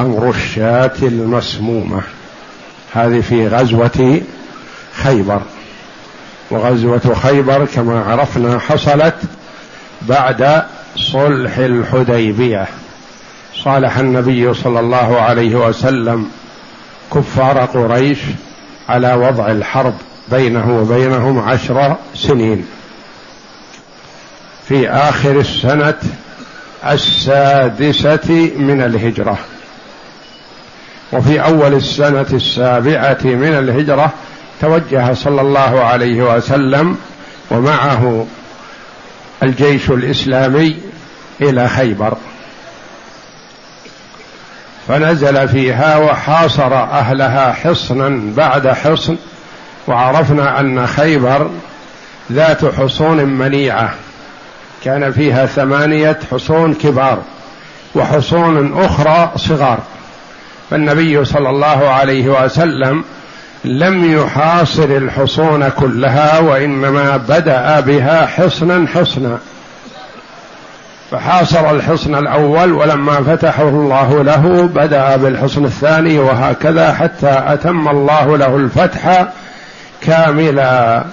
أمر الشاة المسمومة. هذه في غزوة خيبر. وغزوة خيبر كما عرفنا حصلت بعد صلح الحديبية. صالح النبي صلى الله عليه وسلم كفار قريش على وضع الحرب بينه وبينهم عشر سنين. في آخر السنة السادسة من الهجرة. وفي أول السنة السابعة من الهجرة توجه صلى الله عليه وسلم ومعه الجيش الإسلامي إلى خيبر. فنزل فيها وحاصر أهلها حصنا بعد حصن وعرفنا أن خيبر ذات حصون منيعه كان فيها ثمانية حصون كبار وحصون أخرى صغار. فالنبي صلى الله عليه وسلم لم يحاصر الحصون كلها وإنما بدأ بها حصنا حصنا. فحاصر الحصن الأول ولما فتحه الله له بدأ بالحصن الثاني وهكذا حتى أتم الله له الفتح كاملا.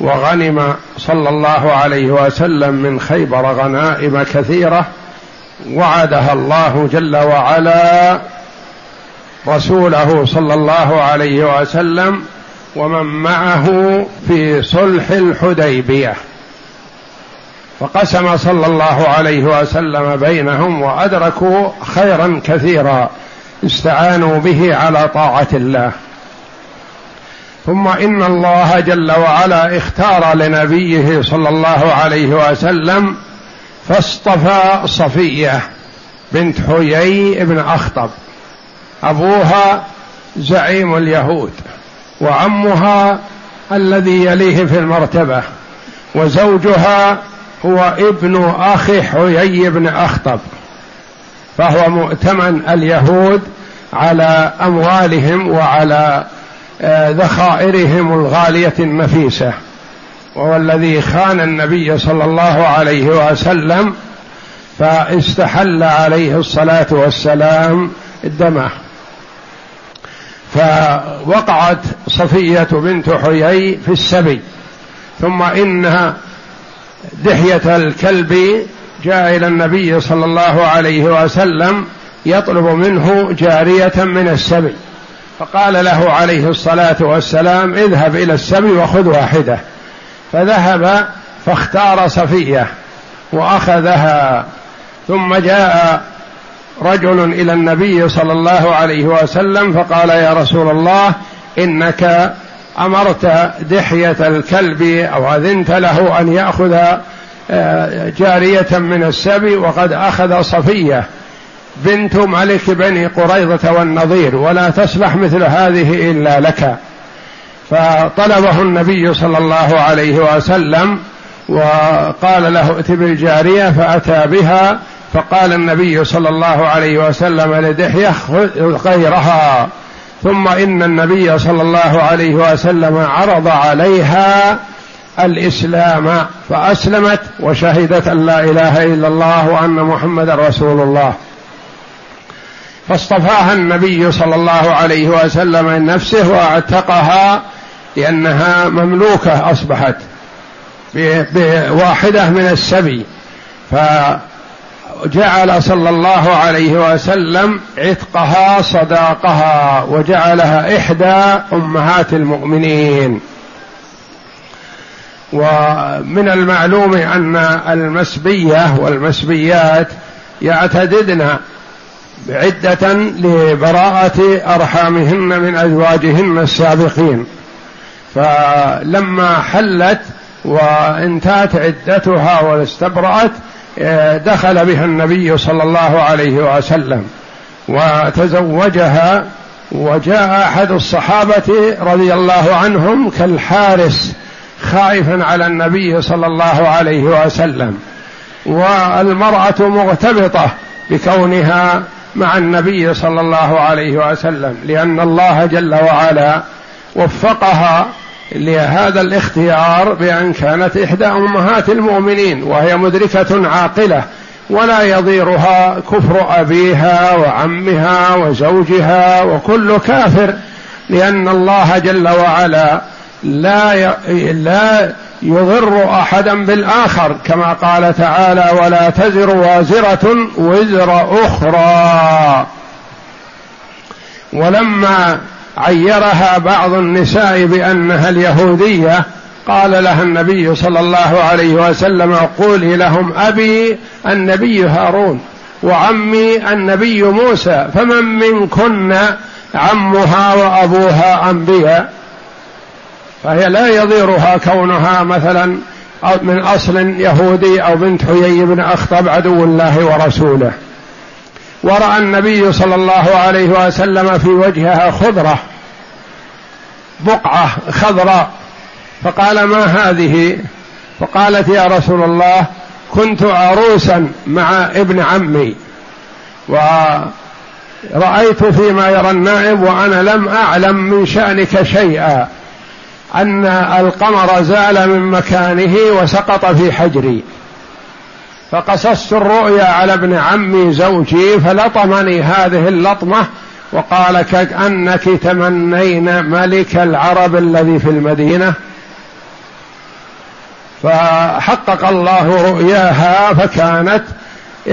وغنم صلى الله عليه وسلم من خيبر غنائم كثيرة وعدها الله جل وعلا رسوله صلى الله عليه وسلم ومن معه في صلح الحديبية. فقسم صلى الله عليه وسلم بينهم وأدركوا خيرا كثيرا استعانوا به على طاعة الله. ثم إن الله جل وعلا اختار لنبيه صلى الله عليه وسلم فاصطفى صفية بنت حيي بن أخطب. أبوها زعيم اليهود وعمها الذي يليه في المرتبة وزوجها هو ابن أخي حيي بن أخطب فهو مؤتمن اليهود على أموالهم وعلى آه، ذخائرهم الغالية النفيسة. وهو الذي خان النبي صلى الله عليه وسلم فاستحل عليه الصلاة والسلام دمه. فوقعت صفية بنت حيي في السبي ثم إنها دحية الكلب جاء إلى النبي صلى الله عليه وسلم يطلب منه جارية من السبي فقال له عليه الصلاة والسلام اذهب إلى السبي وخذ واحدة فذهب فاختار صفية وأخذها ثم جاء رجل إلى النبي صلى الله عليه وسلم فقال يا رسول الله إنك أمرت دحية الكلب أو أذنت له أن يأخذ آه، جارية من السبي وقد أخذ صفية بنت ملك بني قريظة والنظير ولا تصلح مثل هذه إلا لك. فطلبه النبي صلى الله عليه وسلم وقال له ائت بالجارية فأتى بها فقال النبي صلى الله عليه وسلم لدحية خذ غيرها. ثم إن النبي صلى الله عليه وسلم عرض عليها الإسلام فأسلمت وشهدت أن لا إله إلا الله وأن محمدا رسول الله. فاصطفاها النبي صلى الله عليه وسلم من نفسه واعتقها لأنها مملوكة أصبحت بواحدة من السبي. فجعل صلى الله عليه وسلم عتقها صداقها وجعلها إحدى أمهات المؤمنين. ومن المعلوم أن المسبية والمسبيات يعتددن عدة لبراءة أرحامهن من أزواجهن السابقين. فلما حلت وانتهت عدتها واستبرأت دخل بها النبي صلى الله عليه وسلم وتزوجها وجاء أحد الصحابة رضي الله عنهم كالحارس خائفا على النبي صلى الله عليه وسلم. والمرأة مغتبطة بكونها مع النبي صلى الله عليه وسلم لأن الله جل وعلا وفقها لهذا الاختيار بأن كانت إحدى أمهات المؤمنين وهي مدركة عاقلة ولا يضيرها كفر أبيها وعمها وزوجها وكل كافر لأن الله جل وعلا لا لا يضر أحدا بالآخر كما قال تعالى ولا تزر وازرة وزر أخرى. ولما عيرها بعض النساء بأنها اليهودية. قال لها النبي صلى الله عليه وسلم قولي لهم أبي النبي هارون وعمي النبي موسى فمن منكن عمها وأبوها أنبياء؟ فهي لا يضيرها كونها مثلا من أصل يهودي أو بنت حيي بن أخطب عدو الله ورسوله. ورأى النبي صلى الله عليه وسلم في وجهها خضرة بقعة خضراء. فقال ما هذه؟ فقالت يا رسول الله كنت عروسا مع ابن عمي ورأيت فيما يرى النائب وأنا لم أعلم من شأنك شيئا أن القمر زال من مكانه وسقط في حجري. فقصصت الرؤيا على ابن عمي زوجي فلطمني هذه اللطمة وقال كأنك تمنين ملك العرب الذي في المدينة. فحقق الله رؤياها فكانت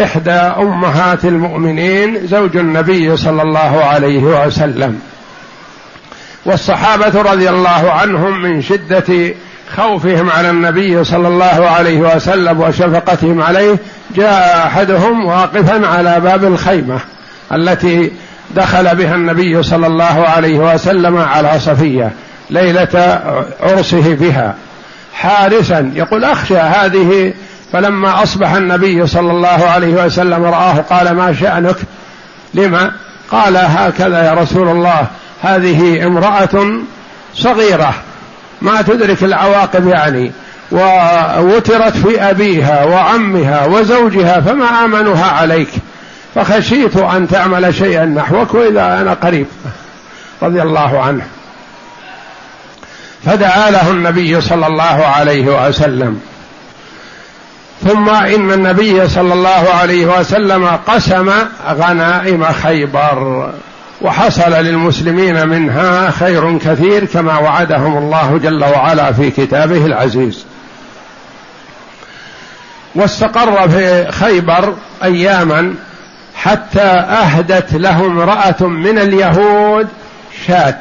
إحدى أمهات المؤمنين زوج النبي صلى الله عليه وسلم. والصحابة رضي الله عنهم من شدة خوفهم على النبي صلى الله عليه وسلم وشفقتهم عليه جاء أحدهم واقفا على باب الخيمة التي دخل بها النبي صلى الله عليه وسلم على صفية ليلة عرسه بها. حارسا يقول أخشى هذه فلما أصبح النبي صلى الله عليه وسلم رآه قال ما شأنك؟ لما؟ قال هكذا يا رسول الله هذه امرأة صغيرة. ما تدرك العواقب يعني ووترت في أبيها وعمها وزوجها فما امنها عليك. فخشيت أن تعمل شيئا نحوك وإذا أنا قريب. رضي الله عنه. فدعا له النبي صلى الله عليه وسلم. ثم إن النبي صلى الله عليه وسلم قسم غنائم خيبر. وحصل للمسلمين منها خير كثير كما وعدهم الله جل وعلا في كتابه العزيز. واستقر في خيبر أياما حتى أهدت له امرأة من اليهود شاة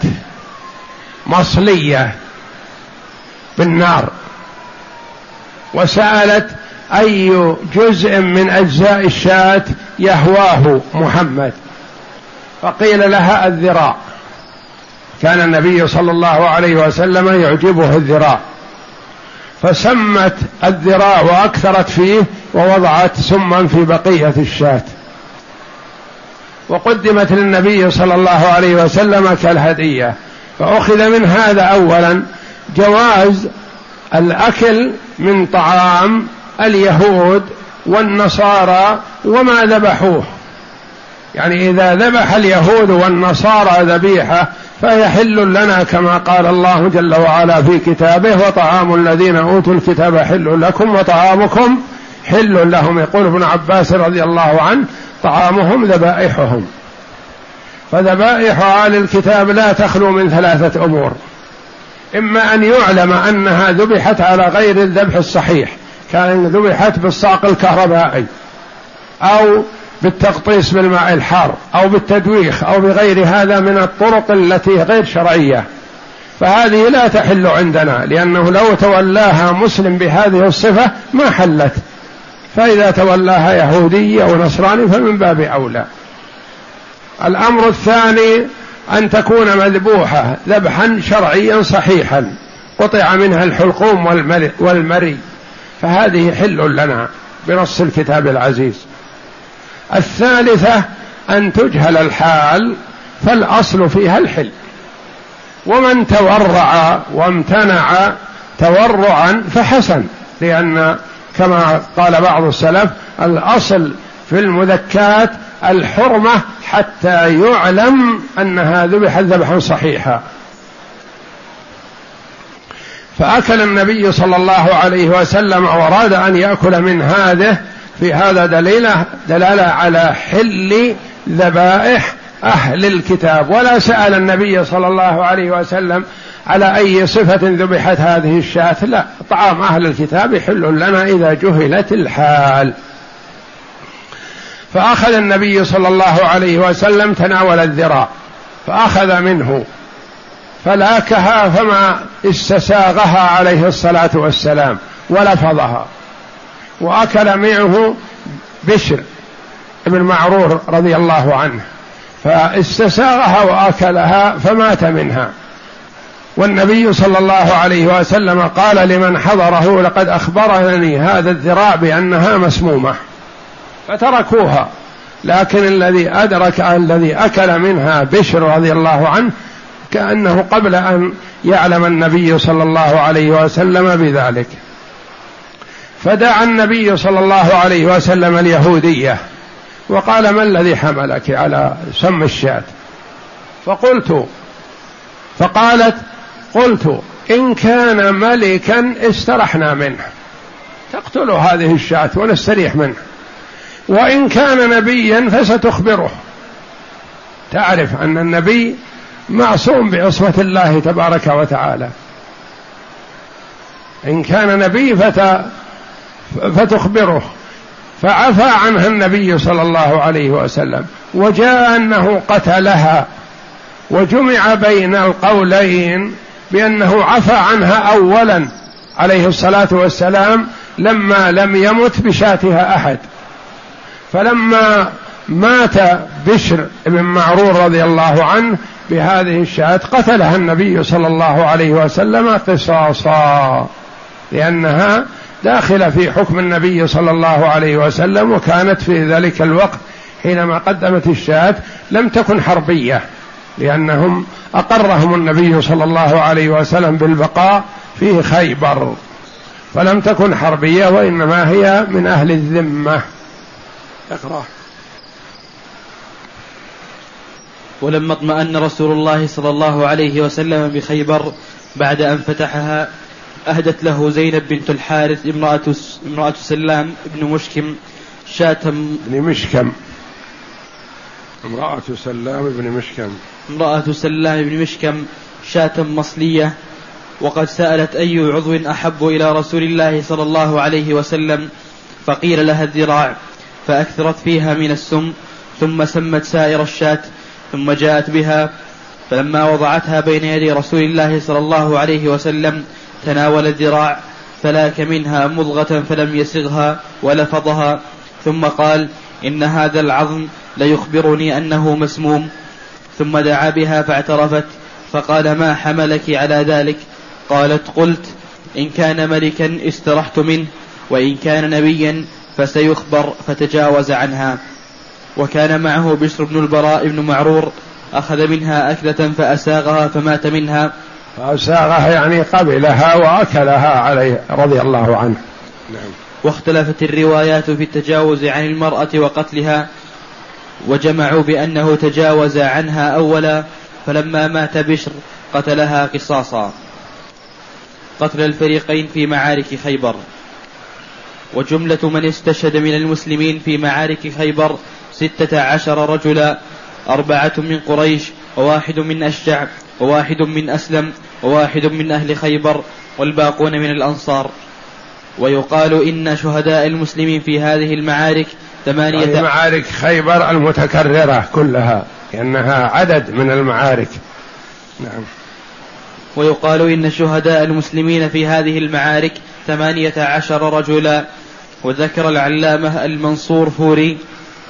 مصلية بالنار. وسألت أي جزء من أجزاء الشاة يهواه محمد؟ فقيل لها الذراع. كان النبي صلى الله عليه وسلم يعجبه الذراع. فسمت الذراع وأكثرت فيه ووضعت سما في بقية الشاة. وقدمت للنبي صلى الله عليه وسلم كالهدية. فأخذ من هذا اولا جواز الأكل من طعام اليهود والنصارى وما ذبحوه. يعني إذا ذبح اليهود والنصارى ذبيحة فهي حل لنا كما قال الله جل وعلا في كتابه وطعام الذين أوتوا الكتاب حل لكم وطعامكم حل لهم. يقول ابن عباس رضي الله عنه طعامهم ذبائحهم. فذبائح أهل الكتاب لا تخلو من ثلاثة أمور. إما أن يعلم أنها ذبحت على غير الذبح الصحيح كأن ذبحت بالصاق الكهربائي أو بالتغطيس بالماء الحار أو بالتدويخ أو بغير هذا من الطرق التي غير شرعية. فهذه لا تحل عندنا لأنه لو تولاها مسلم بهذه الصفة ما حلت. فإذا تولاها يهودي أو نصراني فمن باب أولى. الأمر الثاني أن تكون مذبوحة ذبحا شرعيا صحيحا قطع منها الحلقوم والمري. فهذه حل لنا بنص الكتاب العزيز. الثالثة أن تجهل الحال فالأصل فيها الحل. ومن تورع وامتنع تورعا فحسن لأن كما قال بعض السلف الأصل في المذكات الحرمة حتى يعلم أنها ذبحت ذبحا صحيحا. فأكل النبي صلى الله عليه وسلم وأراد أن يأكل من هذه في هذا دليله دلالة على حل ذبائح أهل الكتاب. ولا سأل النبي صلى الله عليه وسلم على أي صفة ذبحت هذه الشاة. لا طعام أهل الكتاب حل لنا إذا جهلت الحال. فأخذ النبي صلى الله عليه وسلم تناول الذراع فأخذ منه فلاكها فما استساغها عليه الصلاة والسلام ولفظها. وأكل معه بشر بن معرور رضي الله عنه فاستساغها وأكلها فمات منها. والنبي صلى الله عليه وسلم قال لمن حضره لقد أخبرني هذا الذراع بأنها مسمومة. فتركوها لكن الذي أدرك الذي أكل منها بشر رضي الله عنه كأنه قبل أن يعلم النبي صلى الله عليه وسلم بذلك. فدعا النبي صلى الله عليه وسلم اليهودية وقال ما الذي حملك على سم الشاة؟ فقلت فقالت قلت إن كان ملكا استرحنا منه تقتل هذه الشاة ونستريح منه وإن كان نبيا فستخبره. تعرف أن النبي معصوم بعصمة الله تبارك وتعالى. إن كان نبي فت فتخبره. فعفى عنها النبي صلى الله عليه وسلم. وجاء أنه قتلها. وجمع بين القولين بأنه عفى عنها اولا عليه الصلاة والسلام لما لم يمت بشاتها أحد. فلما مات بشر بن معرور رضي الله عنه بهذه الشاة قتلها النبي صلى الله عليه وسلم قصاصا لأنها داخله في حكم النبي صلى الله عليه وسلم وكانت في ذلك الوقت حينما قدمت الشاة لم تكن حربية لأنهم أقرهم النبي صلى الله عليه وسلم بالبقاء في خيبر فلم تكن حربية وإنما هي من أهل الذمة. اقرأ. ولما اطمأن رسول الله صلى الله عليه وسلم بخيبر بعد أن فتحها أهدت له زينب بنت الحارث امرأة امرأة سلام بن مشكم شاة بن مشكم. امرأة سلام بن مشكم. امرأة سلام بن مشكم شاة مصلية وقد سألت أي عضو أحب إلى رسول الله صلى الله عليه وسلم؟ فقيل لها الذراع فأكثرت فيها من السم ثم سمت سائر الشاة ثم جاءت بها فلما وضعتها بين يدي رسول الله صلى الله عليه وسلم تناول الذراع فلاك منها مضغة فلم يسغها ولفظها. ثم قال إن هذا العظم ليخبرني أنه مسموم. ثم دعا بها فاعترفت فقال ما حملك على ذلك؟ قالت قلت إن كان ملكا استرحت منه وإن كان نبيا فسيخبر فتجاوز عنها. وكان معه بشر بن البراء بن معرور أخذ منها أكلة فأساغها فمات منها. فأساغها يعني قبلها وأكلها عليه رضي الله عنه. نعم. واختلفت الروايات في التجاوز عن المرأة وقتلها وجمعوا بأنه تجاوز عنها أولا فلما مات بشر قتلها قصاصا. قتل الفريقين في معارك خيبر. وجملة من استشهد من المسلمين في معارك خيبر ستة عشر رجلا أربعة من قريش وواحد من أشجع وواحد من أسلم وواحد من أهل خيبر والباقون من الأنصار. ويقال إن شهداء المسلمين في هذه المعارك ثمانية يعني معارك خيبر المتكررة كلها لأنها عدد من المعارك. نعم. ويقال إن شهداء المسلمين في هذه المعارك ثمانية عشر رجلا. وذكر العلامة المنصور فوري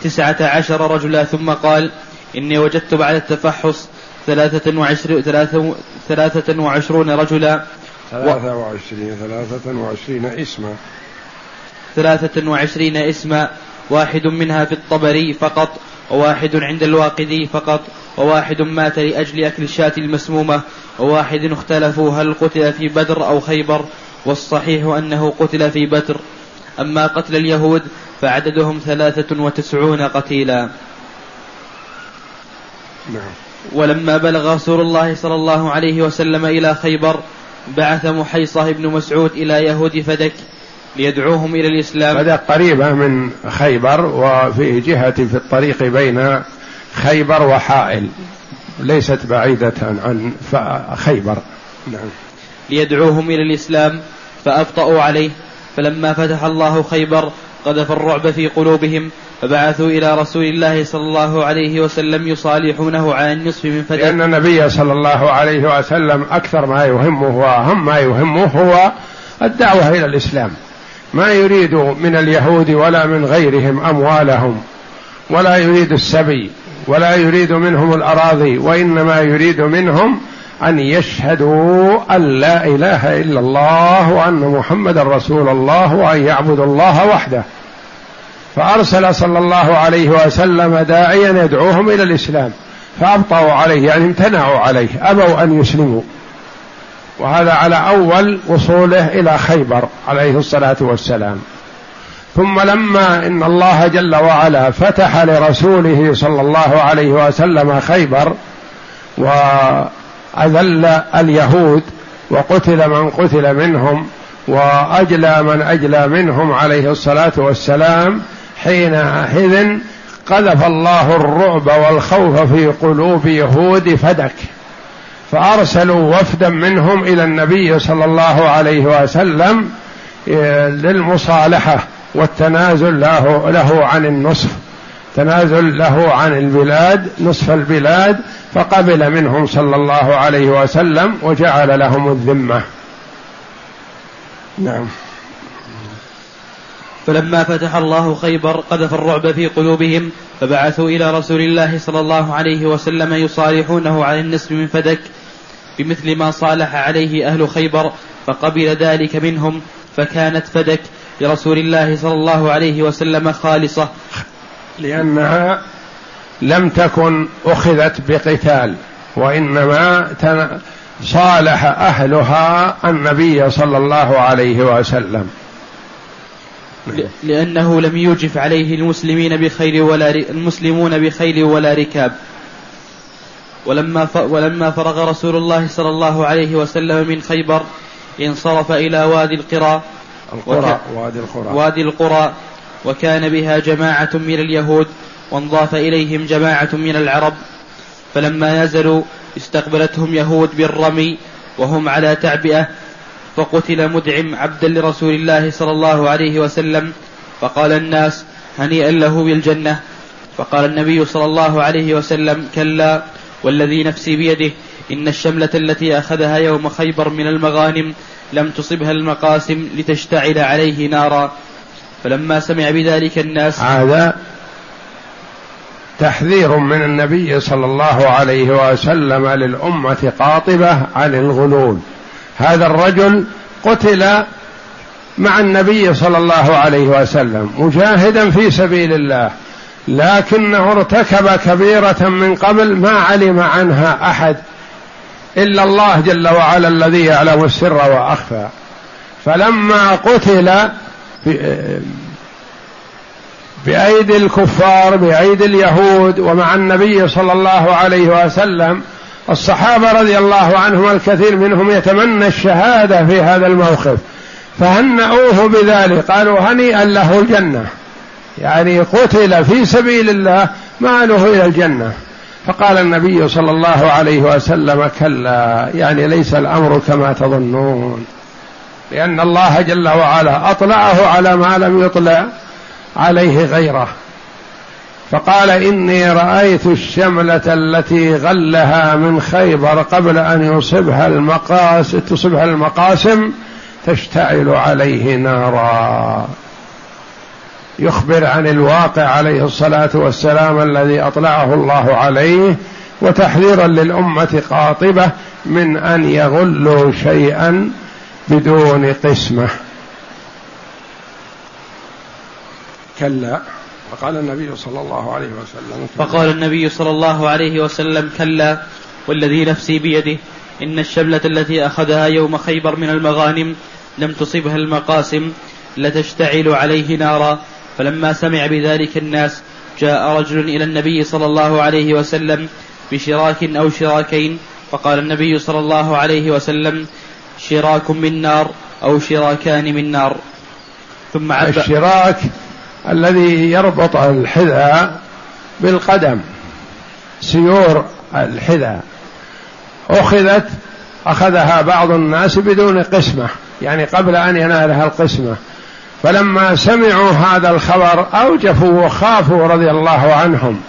تسعة عشر رجلا ثم قال إني وجدت بعد التفحص ثلاثة وعشرين ثلاثة, وعشرون رجلا. ثلاثة وعشرين ثلاثة وعشرين اسما. ثلاثة وعشرين اسما. واحد منها في الطبري فقط وواحد عند الواقدي فقط وواحد مات لأجل أكل الشاة المسمومة وواحد اختلفوا هل قتل في بدر أو خيبر والصحيح أنه قتل في بدر. أما قتل اليهود فعددهم ثلاثة وتسعون قتيلا. نعم. ولما بلغ رسول الله صلى الله عليه وسلم إلى خيبر بعث محيصة بن مسعود إلى يهود فدك ليدعوهم إلى الإسلام. فدك قريبة من خيبر وفي جهة في الطريق بين خيبر وحائل ليست بعيدة عن خيبر. نعم. ليدعوهم إلى الإسلام فأبطأوا عليه. فلما فتح الله خيبر قذف الرعب في قلوبهم فبعثوا إلى رسول الله صلى الله عليه وسلم يصالحونه على النصف من فدك لأن النبي صلى الله عليه وسلم أكثر ما يهمه وأهم ما يهمه هو الدعوة إلى الإسلام. ما يريد من اليهود ولا من غيرهم أموالهم ولا يريد السبي ولا يريد منهم الأراضي وإنما يريد منهم أن يشهدوا أن لا إله إلا الله وأن محمد رسول الله وأن يعبدوا الله وحده. فأرسل صلى الله عليه وسلم داعيا يدعوهم إلى الإسلام فأبطأوا عليه يعني امتنعوا عليه أبوا أن يسلموا. وهذا على أول وصوله إلى خيبر عليه الصلاة والسلام. ثم لما إن الله جل وعلا فتح لرسوله صلى الله عليه وسلم خيبر وأذل اليهود وقتل من قتل منهم وأجلى من أجلى منهم عليه الصلاة والسلام حينئذ قذف الله الرعب والخوف في قلوب يهود فدك. فأرسلوا وفدا منهم إلى النبي صلى الله عليه وسلم آه، للمصالحة والتنازل له, له عن النصف تنازل له عن البلاد نصف البلاد فقبل منهم صلى الله عليه وسلم وجعل لهم الذمة. نعم. فلما فتح الله خيبر قذف الرعب في قلوبهم فبعثوا إلى رسول الله صلى الله عليه وسلم يصالحونه على النصف من فدك بمثل ما صالح عليه أهل خيبر فقبل ذلك منهم فكانت فدك لرسول الله صلى الله عليه وسلم خالصة. لأنها لم تكن أخذت بقتال وإنما صالح أهلها النبي صلى الله عليه وسلم. لأنه لم يوجف عليه المسلمين بخير ولا المسلمون بخيل ولا ركاب. ولما ولما فرغ رسول الله صلى الله عليه وسلم من خيبر انصرف إلى وادي القرى. القرى وادي القرى. وادي القرى. وكان بها جماعة من اليهود وانضاف إليهم جماعة من العرب. فلما نزلوا استقبلتهم يهود بالرمي وهم على تعبئة. فقتل مدعم عبدا لرسول الله صلى الله عليه وسلم. فقال الناس هنيئا له بالجنة. فقال النبي صلى الله عليه وسلم كلا والذي نفسي بيده إن الشملة التي أخذها يوم خيبر من المغانم لم تصبها المقاسم لتشتعل عليه نارا. فلما سمع بذلك الناس هذا تحذير من النبي صلى الله عليه وسلم للأمة قاطبة عن الغلول. هذا الرجل قتل مع النبي صلى الله عليه وسلم مجاهدا في سبيل الله لكنه ارتكب كبيرة من قبل ما علم عنها أحد إلا الله جل وعلا الذي يعلم السر وأخفى. فلما قتل بأيدي الكفار بأيدي اليهود ومع النبي صلى الله عليه وسلم الصحابة رضي الله عنهم الكثير منهم يتمنى الشهادة في هذا الموقف فهنأوه بذلك قالوا هنيئا له الجنة يعني قتل في سبيل الله ماله إلى الجنة فقال النبي صلى الله عليه وسلم كلا يعني ليس الأمر كما تظنون لأن الله جل وعلا أطلعه على ما لم يطلع عليه غيره. فقال إني رأيت الشملة التي غلها من خيبر قبل أن يصبها المقاس تصبها المقاسم تشتعل عليه نارا. يخبر عن الواقع عليه الصلاة والسلام الذي أطلعه الله عليه وتحذيرا للأمة قاطبة من أن يغلوا شيئا بدون قسمة. كلا. فقال النبي صلى الله عليه وسلم فقال النبي صلى الله عليه وسلم كلا والذي نفسي بيده إن الشملة التي أخذها يوم خيبر من المغانم لم تصبها المقاسم لتشتعل عليه نارا. فلما سمع بذلك الناس جاء رجل إلى النبي صلى الله عليه وسلم بشراك أو شراكين. فقال النبي صلى الله عليه وسلم شراك من نار أو شراكان من نار. ثم عب الشراك الذي يربط الحذاء بالقدم. سيور الحذاء. أخذت أخذها بعض الناس بدون قسمة يعني قبل أن ينالها القسمة. فلما سمعوا هذا الخبر أوجفوا وخافوا رضي الله عنهم.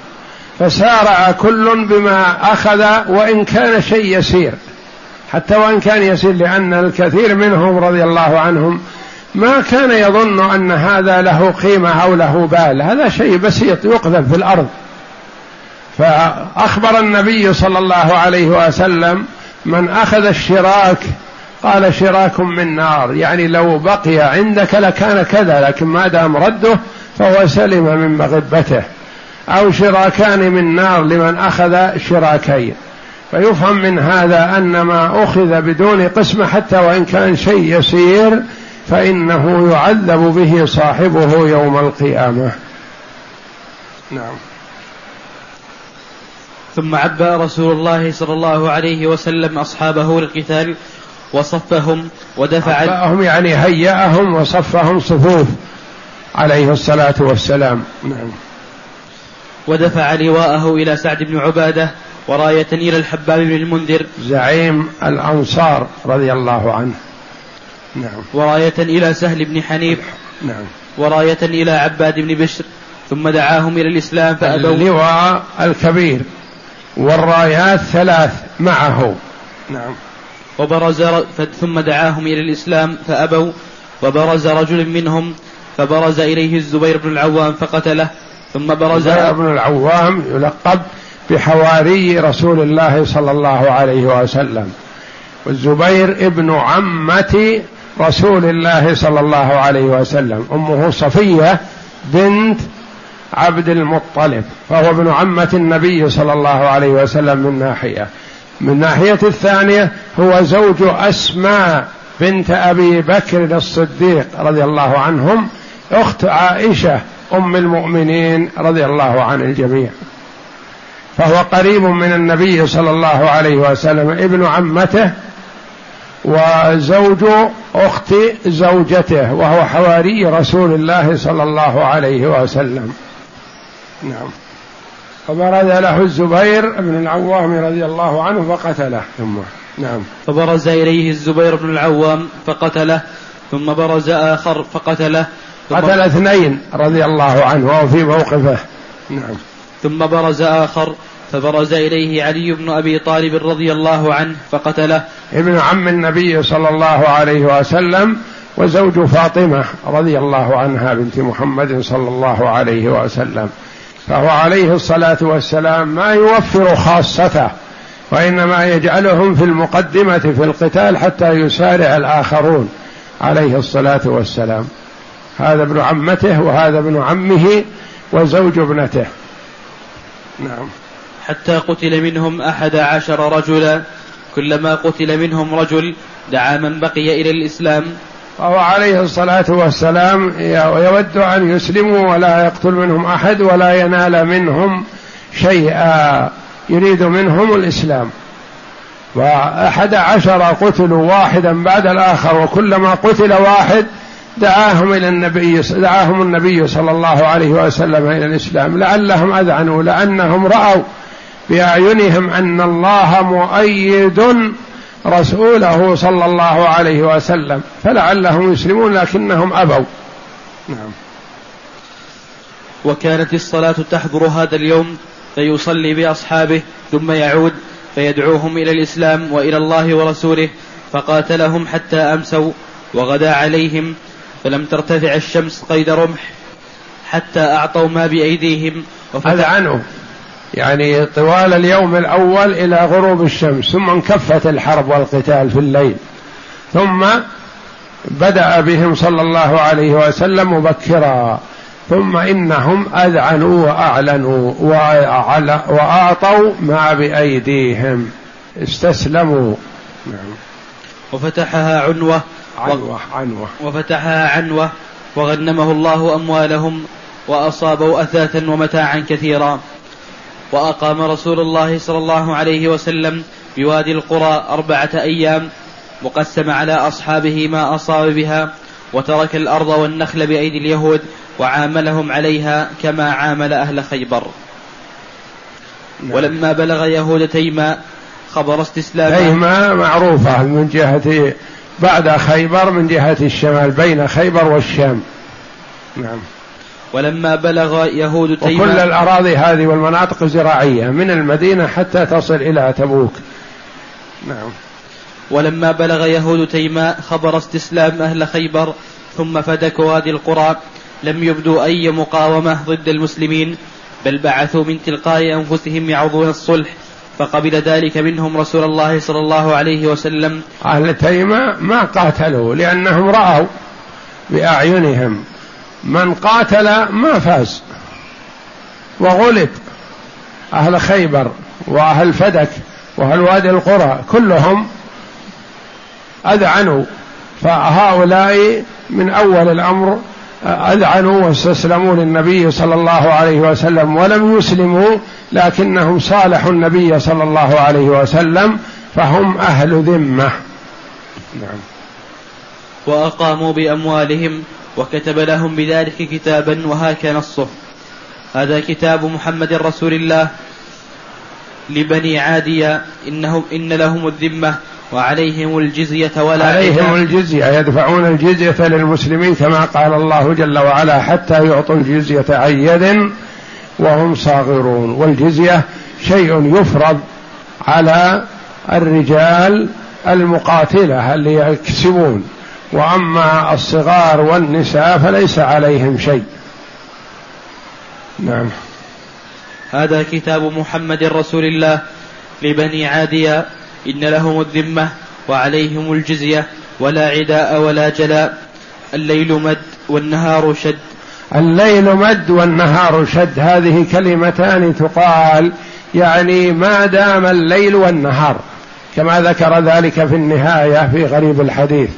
فسارع كل بما أخذ وإن كان شيء يسير. حتى وإن كان يسير لأن الكثير منهم رضي الله عنهم ما كان يظن أن هذا له قيمة أو له بال. هذا شيء بسيط يقذف في الأرض. فأخبر النبي صلى الله عليه وسلم من أخذ الشراك قال شراك من نار. يعني لو بقي عندك لكان كذا لكن ما دام رده فهو سلم من مغبته. أو شراكان من نار لمن أخذ شراكين. فيفهم من هذا أن ما أخذ بدون قسمة حتى وإن كان شيء يسير فإنه يعذب به صاحبه يوم القيامة. نعم. ثم عبى رسول الله صلى الله عليه وسلم أصحابه للقتال وصفهم ودفع عباهم يعني هيأهم وصفهم صفوف عليه الصلاة والسلام. نعم. ودفع لواءه إلى سعد بن عبادة وراية إلى الحباب بن المنذر. زعيم الأنصار رضي الله عنه. نعم. وراية إلى سهل بن حنيف. نعم. وراية إلى عباد بن بشر. ثم دعاهم إلى الإسلام فأبوا. اللواء الكبير. والرايات ثلاث معه. نعم. وبرز ثم دعاهم إلى الإسلام فأبوا. وبرز رجل منهم فبرز إليه الزبير بن العوام فقتله. ثم برز الزبير بن العوام يلقب بحواري رسول الله صلى الله عليه وسلم. والزبير ابن عمة رسول الله صلى الله عليه وسلم. أمه صفية بنت عبد المطلب فهو ابن عمة النبي صلى الله عليه وسلم من ناحية. من ناحية الثانية هو زوج أسماء بنت أبي بكر الصديق رضي الله عنهم أخت عائشة أم المؤمنين رضي الله عن الجميع. فهو قريب من النبي صلى الله عليه وسلم ابن عمته وزوج أخت زوجته وهو حواري رسول الله صلى الله عليه وسلم. نعم. فبرز له الزبير بن العوام رضي الله عنه فقتله ثم نعم. فبرز إليه الزبير بن العوام فقتله ثم برز آخر فقتله قتل اثنين رضي الله عنه وهو في موقفه. نعم. ثم برز آخر فبرز إليه علي بن أبي طالب رضي الله عنه فقتله. ابن عم النبي صلى الله عليه وسلم وزوج فاطمة رضي الله عنها بنت محمد صلى الله عليه وسلم. فهو عليه الصلاة والسلام ما يوفر خاصته وإنما يجعلهم في المقدمة في القتال حتى يسارع الآخرون عليه الصلاة والسلام. هذا ابن عمته وهذا ابن عمه وزوج ابنته. نعم. حتى قتل منهم أحد عشر رجلا. كلما قتل منهم رجل دعا من بقي إلى الإسلام. فهو عليه الصلاة والسلام يود أن يسلموا ولا يقتل منهم أحد ولا ينال منهم شيئا يريد منهم الإسلام. وأحد عشر قتلوا واحدا بعد الآخر وكلما قتل واحد دعاهم إلى النبي دعاهم النبي صلى الله عليه وسلم إلى الإسلام. لعلهم أذعنوا لأنهم رأوا بأعينهم أن الله مؤيد رسوله صلى الله عليه وسلم فلعلهم يسلمون لكنهم أبوا. نعم. وكانت الصلاة تحضر هذا اليوم فيصلي بأصحابه ثم يعود فيدعوهم إلى الإسلام وإلى الله ورسوله فقاتلهم حتى أمسوا وغدا عليهم فلم ترتفع الشمس قيد رمح حتى أعطوا ما بأيديهم هذا عنه يعني طوال اليوم الأول إلى غروب الشمس ثم انكفت الحرب والقتال في الليل ثم بدأ بهم صلى الله عليه وسلم مبكرا ثم إنهم أذعنوا وأعلنوا وأعطوا ما بأيديهم استسلموا. نعم. وفتحها عنوة عنوة عنوة. وفتحها عنوة وغنمه الله أموالهم وأصابوا أثاثا ومتاعا كثيرا. وأقام رسول الله صلى الله عليه وسلم بوادي القرى أربعة أيام وقسم على أصحابه ما أصاب بها وترك الأرض والنخل بأيدي اليهود وعاملهم عليها كما عامل أهل خيبر. نعم. ولما بلغ يهود تيماء خبر استسلام تيماء معروفة من جهة بعد خيبر من جهة الشمال بين خيبر والشام. نعم. ولما بلغ يهود تيماء وكل الأراضي هذه والمناطق زراعية من المدينة حتى تصل إلى تبوك. نعم. ولما بلغ يهود تيماء خبر استسلام أهل خيبر ثم فدكوا هذه القرى لم يبدوا أي مقاومة ضد المسلمين بل بعثوا من تلقاء أنفسهم يعوضون الصلح فقبل ذلك منهم رسول الله صلى الله عليه وسلم. أهل تيماء ما قاتلوا لأنهم رأوا بأعينهم. من قاتل ما فاز. وغلب أهل خيبر وأهل فدك وأهل وادي القرى كلهم أذعنوا فهؤلاء من أول الأمر أذعنوا واستسلموا للنبي صلى الله عليه وسلم ولم يسلموا لكنهم صالحوا النبي صلى الله عليه وسلم فهم أهل ذمة. نعم. وأقاموا بأموالهم وكتب لهم بذلك كتابا وهاك نصه. هذا كتاب محمد رسول الله لبني عادية. إنهم إن لهم الذمة وعليهم الجزية ولا عليهم الجزية يدفعون الجزية للمسلمين كما قال الله جل وعلا حتى يعطوا الجزية عن يد وهم صاغرون والجزية شيء يفرض على الرجال المقاتلة اللي يكسبون. وأما الصغار والنساء فليس عليهم شيء. نعم. هذا كتاب محمد رسول الله لبني عادية. إن لهم الذمة وعليهم الجزية. ولا عداء ولا جلاء. الليل مد والنهار شد. الليل مد والنهار شد. هذه كلمتان تقال. يعني ما دام الليل والنهار. كما ذكر ذلك في النهاية في غريب الحديث.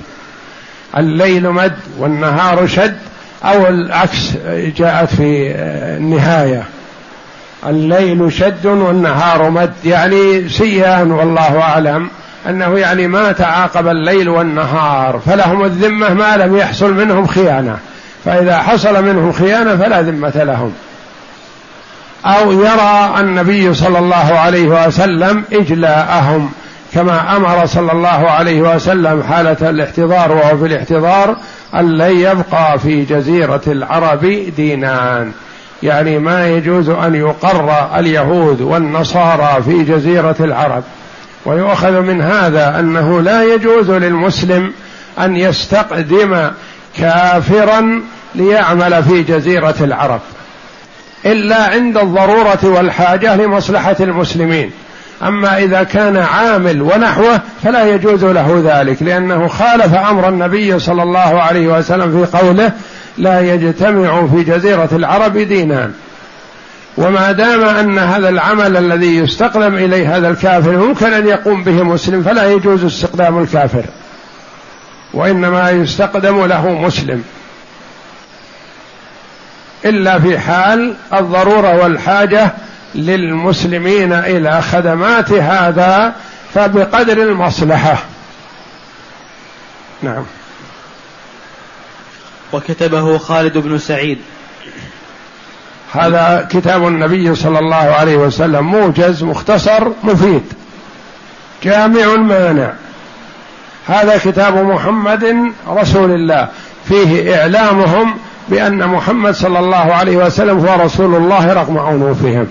الليل مد والنهار شد أو العكس جاءت في النهاية. الليل شد والنهار مد يعني سيان والله أعلم. أنه يعني ما تعاقب الليل والنهار فلهم الذمة ما لم يحصل منهم خيانة. فإذا حصل منهم خيانة فلا ذمة لهم. أو يرى النبي صلى الله عليه وسلم إجلاءهم. كما أمر صلى الله عليه وسلم حالة الاحتضار وهو في الاحتضار أن لن يبقى في جزيرة العرب دينان. يعني ما يجوز أن يقر اليهود والنصارى في جزيرة العرب. ويؤخذ من هذا أنه لا يجوز للمسلم أن يستقدم كافرا ليعمل في جزيرة العرب. إلا عند الضرورة والحاجة لمصلحة المسلمين. أما إذا كان عامل ونحوه فلا يجوز له ذلك لأنه خالف أمر النبي صلى الله عليه وسلم في قوله لا يجتمع في جزيرة العرب دينان وما دام أن هذا العمل الذي يستقدم إليه هذا الكافر ممكن أن يقوم به مسلم فلا يجوز استقدام الكافر وإنما يستقدم له مسلم. إلا في حال الضرورة والحاجة للمسلمين إلى خدمات هذا فبقدر المصلحة. نعم. وكتبه خالد بن سعيد. هذا كتاب النبي صلى الله عليه وسلم موجز مختصر مفيد. جامع مانع هذا كتاب محمد رسول الله. فيه إعلامهم بأن محمد صلى الله عليه وسلم هو رسول الله رغم عنوفهم.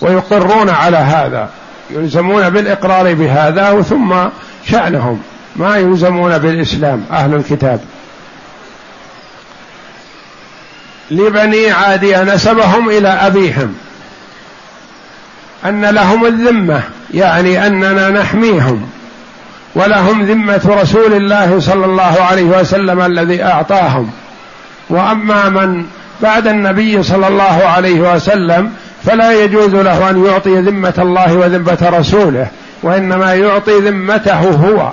ويقرون على هذا. يلزمون بالإقرار بهذا ثم شأنهم. ما يلزمون بالإسلام أهل الكتاب. لبني عادية نسبهم إلى أبيهم. أن لهم الذمة يعني أننا نحميهم. ولهم ذمة رسول الله صلى الله عليه وسلم الذي أعطاهم. وأما من بعد النبي صلى الله عليه وسلم فلا يجوز له أن يعطي ذمة الله وذمة رسوله وإنما يعطي ذمته هو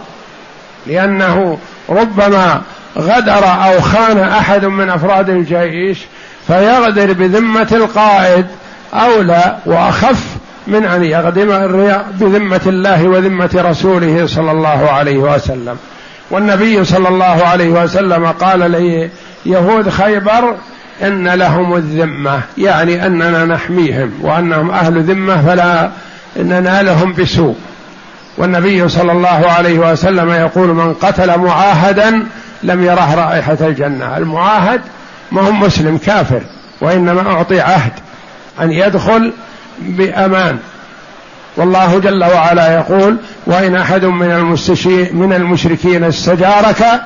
لأنه ربما غدر أو خان أحد من أفراد الجيش فيغدر بذمة القائد أولى وأخف من أن يغدر بذمة الله وذمة رسوله صلى الله عليه وسلم. والنبي صلى الله عليه وسلم قال ليهود خيبر أن لهم الذمة يعني أننا نحميهم وأنهم أهل ذمة فلا ننالهم بسوء. والنبي صلى الله عليه وسلم يقول من قتل معاهدا لم يره رائحة الجنة. المعاهد ما هو مسلم كافر وإنما أعطي عهد أن يدخل بأمان. والله جل وعلا يقول وإن أحد من من المشركين استجارك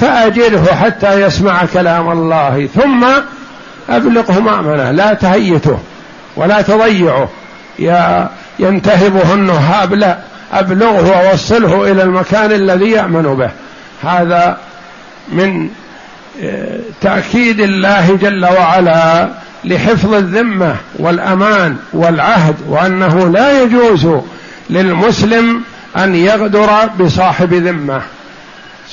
فاجره حتى يسمع كلام الله ثم أبلغه مأمنة لا تهيته ولا تضيعه. يا ينتهبه النهاب لا أبلغه ووصله إلى المكان الذي يأمن به. هذا من آه، تأكيد الله جل وعلا لحفظ الذمة والأمان والعهد وأنه لا يجوز للمسلم أن يغدر بصاحب ذمة.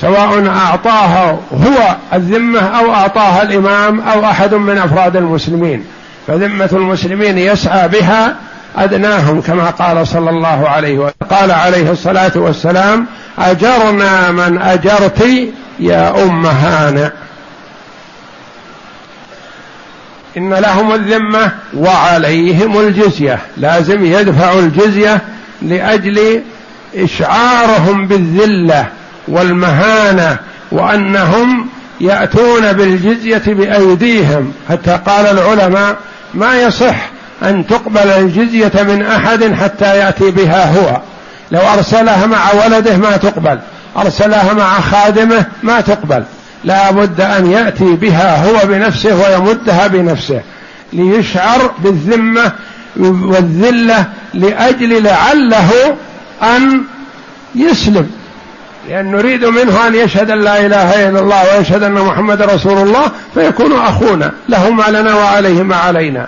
سواء اعطاها هو الذمة أو اعطاها الإمام أو أحد من أفراد المسلمين. فذمة المسلمين يسعى بها أدناهم كما قال صلى الله عليه وسلم. قال عليه الصلاة والسلام أجرنا من أجرت يا أم هانئ. إن لهم الذمة وعليهم الجزية. لازم يدفعوا الجزية لأجل إشعارهم بالذلة. والمهانة وأنهم يأتون بالجزية بأيديهم. حتى قال العلماء ما يصح أن تقبل الجزية من أحد حتى يأتي بها هو. لو أرسلها مع ولده ما تقبل. أرسلها مع خادمه ما تقبل. لا بد أن يأتي بها هو بنفسه ويمدها بنفسه. ليشعر بالذمة والذلة لأجل لعله أن يسلم. لأن نريد منه أن يشهد أن لا إله إلا الله ويشهد أن محمد رسول الله فيكون أخونا له ما لنا وعليه ما علينا.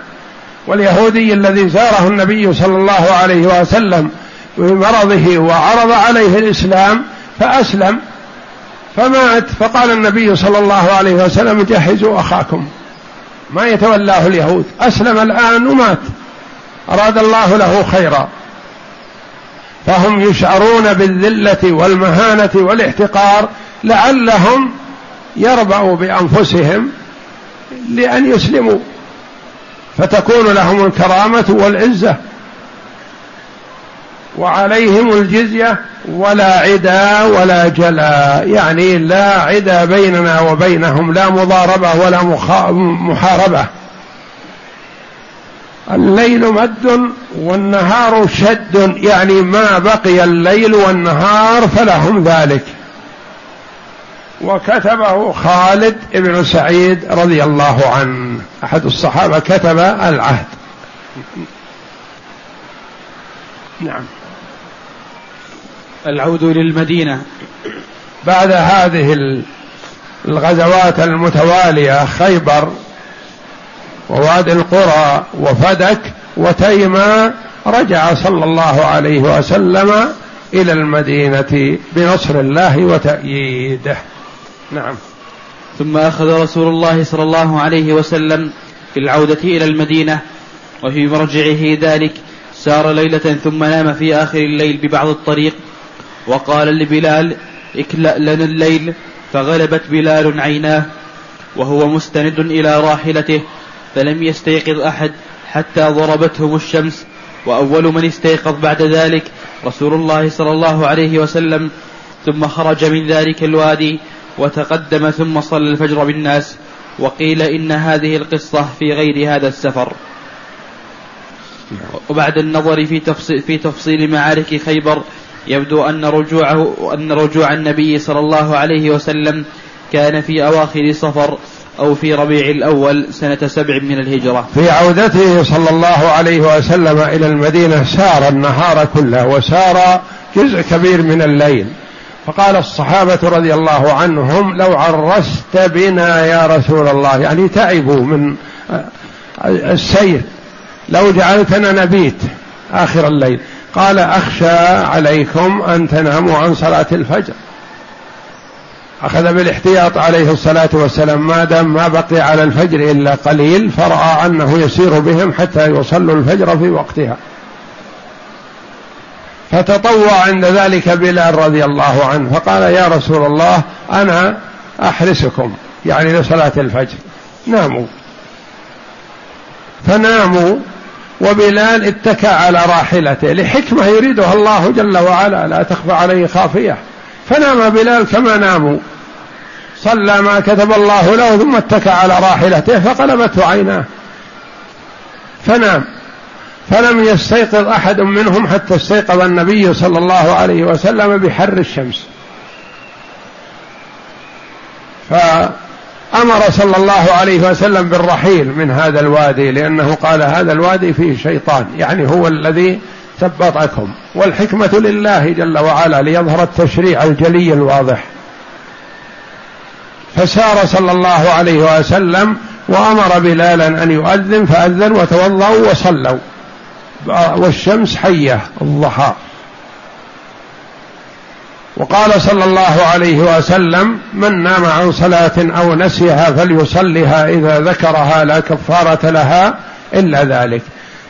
واليهودي الذي زاره النبي صلى الله عليه وسلم بمرضه وعرض عليه الإسلام فأسلم فمات فقال النبي صلى الله عليه وسلم جهزوا أخاكم. ما يتولاه اليهود أسلم الآن ومات. أراد الله له خيرا. فهم يشعرون بالذلة والمهانة والاحتقار لعلهم يربأوا بأنفسهم لأن يسلموا. فتكون لهم الكرامة والعزة. وعليهم الجزية ولا عدا ولا جلا. يعني لا عدا بيننا وبينهم. لا مضاربة ولا محاربة. الليل مد والنهار شد يعني ما بقي الليل والنهار فلهم ذلك. وكتبه خالد بن سعيد رضي الله عنه. أحد الصحابة كتب العهد. نعم. العود للمدينة. بعد هذه الغزوات المتوالية خيبر ووادي القرى وفدك وتيما رجع صلى الله عليه وسلم إلى المدينة بنصر الله وتأييده. نعم. ثم أخذ رسول الله صلى الله عليه وسلم في العودة إلى المدينة وفي مرجعه ذلك سار ليلة ثم نام في آخر الليل ببعض الطريق وقال لبلال اكلأ لنا الليل. فغلبت بلال عيناه وهو مستند إلى راحلته فلم يستيقظ أحد حتى ضربتهم الشمس وأول من استيقظ بعد ذلك رسول الله صلى الله عليه وسلم ثم خرج من ذلك الوادي وتقدم ثم صلى الفجر بالناس وقيل إن هذه القصة في غير هذا السفر. وبعد النظر في تفصيل, في تفصيل معارك خيبر يبدو أن رجوعه أن رجوع النبي صلى الله عليه وسلم كان في أواخر صفر أو في ربيع الأول سنة سبع من الهجرة. في عودته صلى الله عليه وسلم إلى المدينة سار النهار كله وسار جزء كبير من الليل. فقال الصحابة رضي الله عنهم لو عرست بنا يا رسول الله يعني تعبوا من السير. لو جعلتنا نبيت آخر الليل. قال أخشى عليكم أن تناموا عن صلاة الفجر. أخذ بالاحتياط عليه الصلاة والسلام. ما دام ما بقي على الفجر إلا قليل فرأى أنه يسير بهم حتى يصلوا الفجر في وقتها. فتطوع عند ذلك بلال رضي الله عنه فقال يا رسول الله أنا أحرسكم يعني لصلاة الفجر. ناموا. فناموا وبلال اتكى على راحلته لحكمة يريدها الله جل وعلا لا تخفى عليه خافية. فنام بلال كما ناموا. صلى ما كتب الله له ثم اتكى على راحلته فقلبته عيناه. فنام. فلم يستيقظ أحد منهم حتى استيقظ النبي صلى الله عليه وسلم بحر الشمس. فأمر صلى الله عليه وسلم بالرحيل من هذا الوادي لأنه قال هذا الوادي فيه شيطان يعني هو الذي ثبطكم والحكمة لله جل وعلا ليظهر التشريع الجلي الواضح. فسار صلى الله عليه وسلم وأمر بلالا أن يؤذن فأذن وتوضأوا وصلوا. والشمس حية الضحى. وقال صلى الله عليه وسلم من نام عن صلاة أو نسيها فليصلها إذا ذكرها لا كفارة لها إلا ذلك.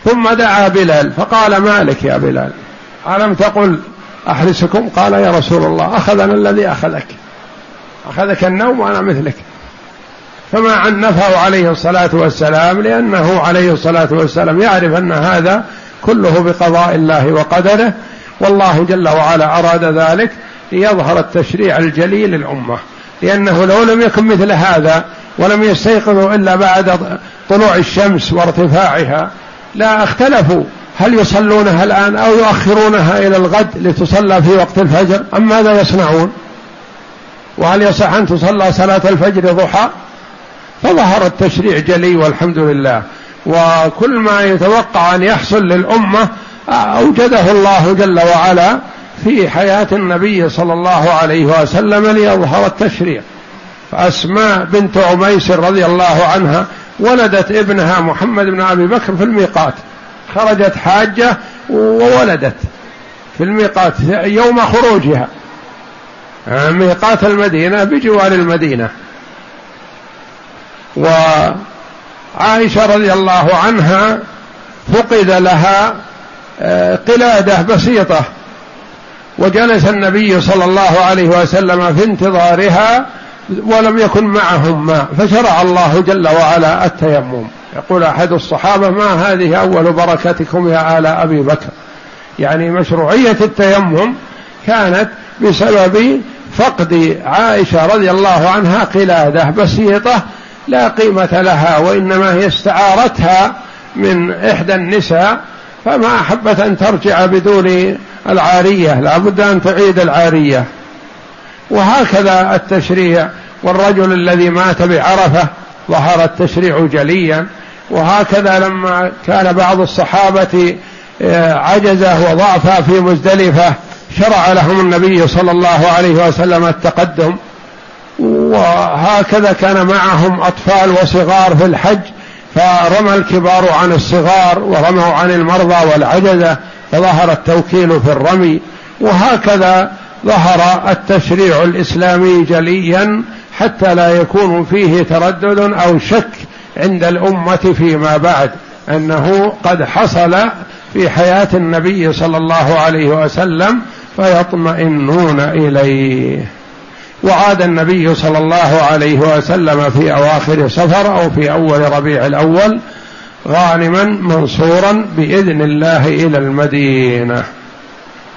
ثم دعا بلال فقال مالك يا بلال ألم تقل أحرسكم؟ قال يا رسول الله أخذنا الذي أخذك. أخذك النوم وأنا مثلك. فما عنفه عليه الصلاة والسلام لأنه عليه الصلاة والسلام يعرف أن هذا كله بقضاء الله وقدره والله جل وعلا أراد ذلك ليظهر التشريع الجلي للأمة. لأنه لو لم يكن مثل هذا ولم يستيقظوا إلا بعد طلوع الشمس وارتفاعها لا اختلفوا. هل يصلونها الآن أو يؤخرونها إلى الغد لتصلى في وقت الفجر؟ أم ماذا يصنعون؟ وهل يصح أن تصلى صلاة الفجر ضحى؟ فظهر التشريع جلي والحمد لله. وكل ما يتوقع أن يحصل للأمة أوجده الله جل وعلا في حياة النبي صلى الله عليه وسلم ليظهر التشريع. فأسماء بنت عميس رضي الله عنها ولدت ابنها محمد بن أبي بكر في الميقات. خرجت حاجة وولدت في الميقات يوم خروجها. ميقات المدينة بجوار المدينة. وعائشة رضي الله عنها فقد لها آه، قلادة بسيطة. وجلس النبي صلى الله عليه وسلم في انتظارها ولم يكن معهم ماء فشرع الله جل وعلا التيمم. يقول أحد الصحابة ما هذه أول بركتكم يا آل أبي بكر؟ يعني مشروعية التيمم كانت بسبب فقد عائشة رضي الله عنها قلادة بسيطة لا قيمة لها وإنما هي استعارتها من إحدى النساء فما أحبت أن ترجع بدون العارية لا بد أن تعيد العارية. وهكذا التشريع والرجل الذي مات بعرفة ظهر التشريع جليا. وهكذا لما كان بعض الصحابة آه، عجزة وضعف في مزدلفة شرع لهم النبي صلى الله عليه وسلم التقدم. وهكذا كان معهم أطفال وصغار في الحج فرمى الكبار عن الصغار ورموا عن المرضى والعجزة فظهر التوكيل في الرمي. وهكذا ظهر التشريع الإسلامي جليا حتى لا يكون فيه تردد أو شك عند الأمة فيما بعد أنه قد حصل في حياة النبي صلى الله عليه وسلم فيطمئنون إليه. وعاد النبي صلى الله عليه وسلم في أواخر صفر أو في أول ربيع الأول غانما منصورا بإذن الله إلى المدينة.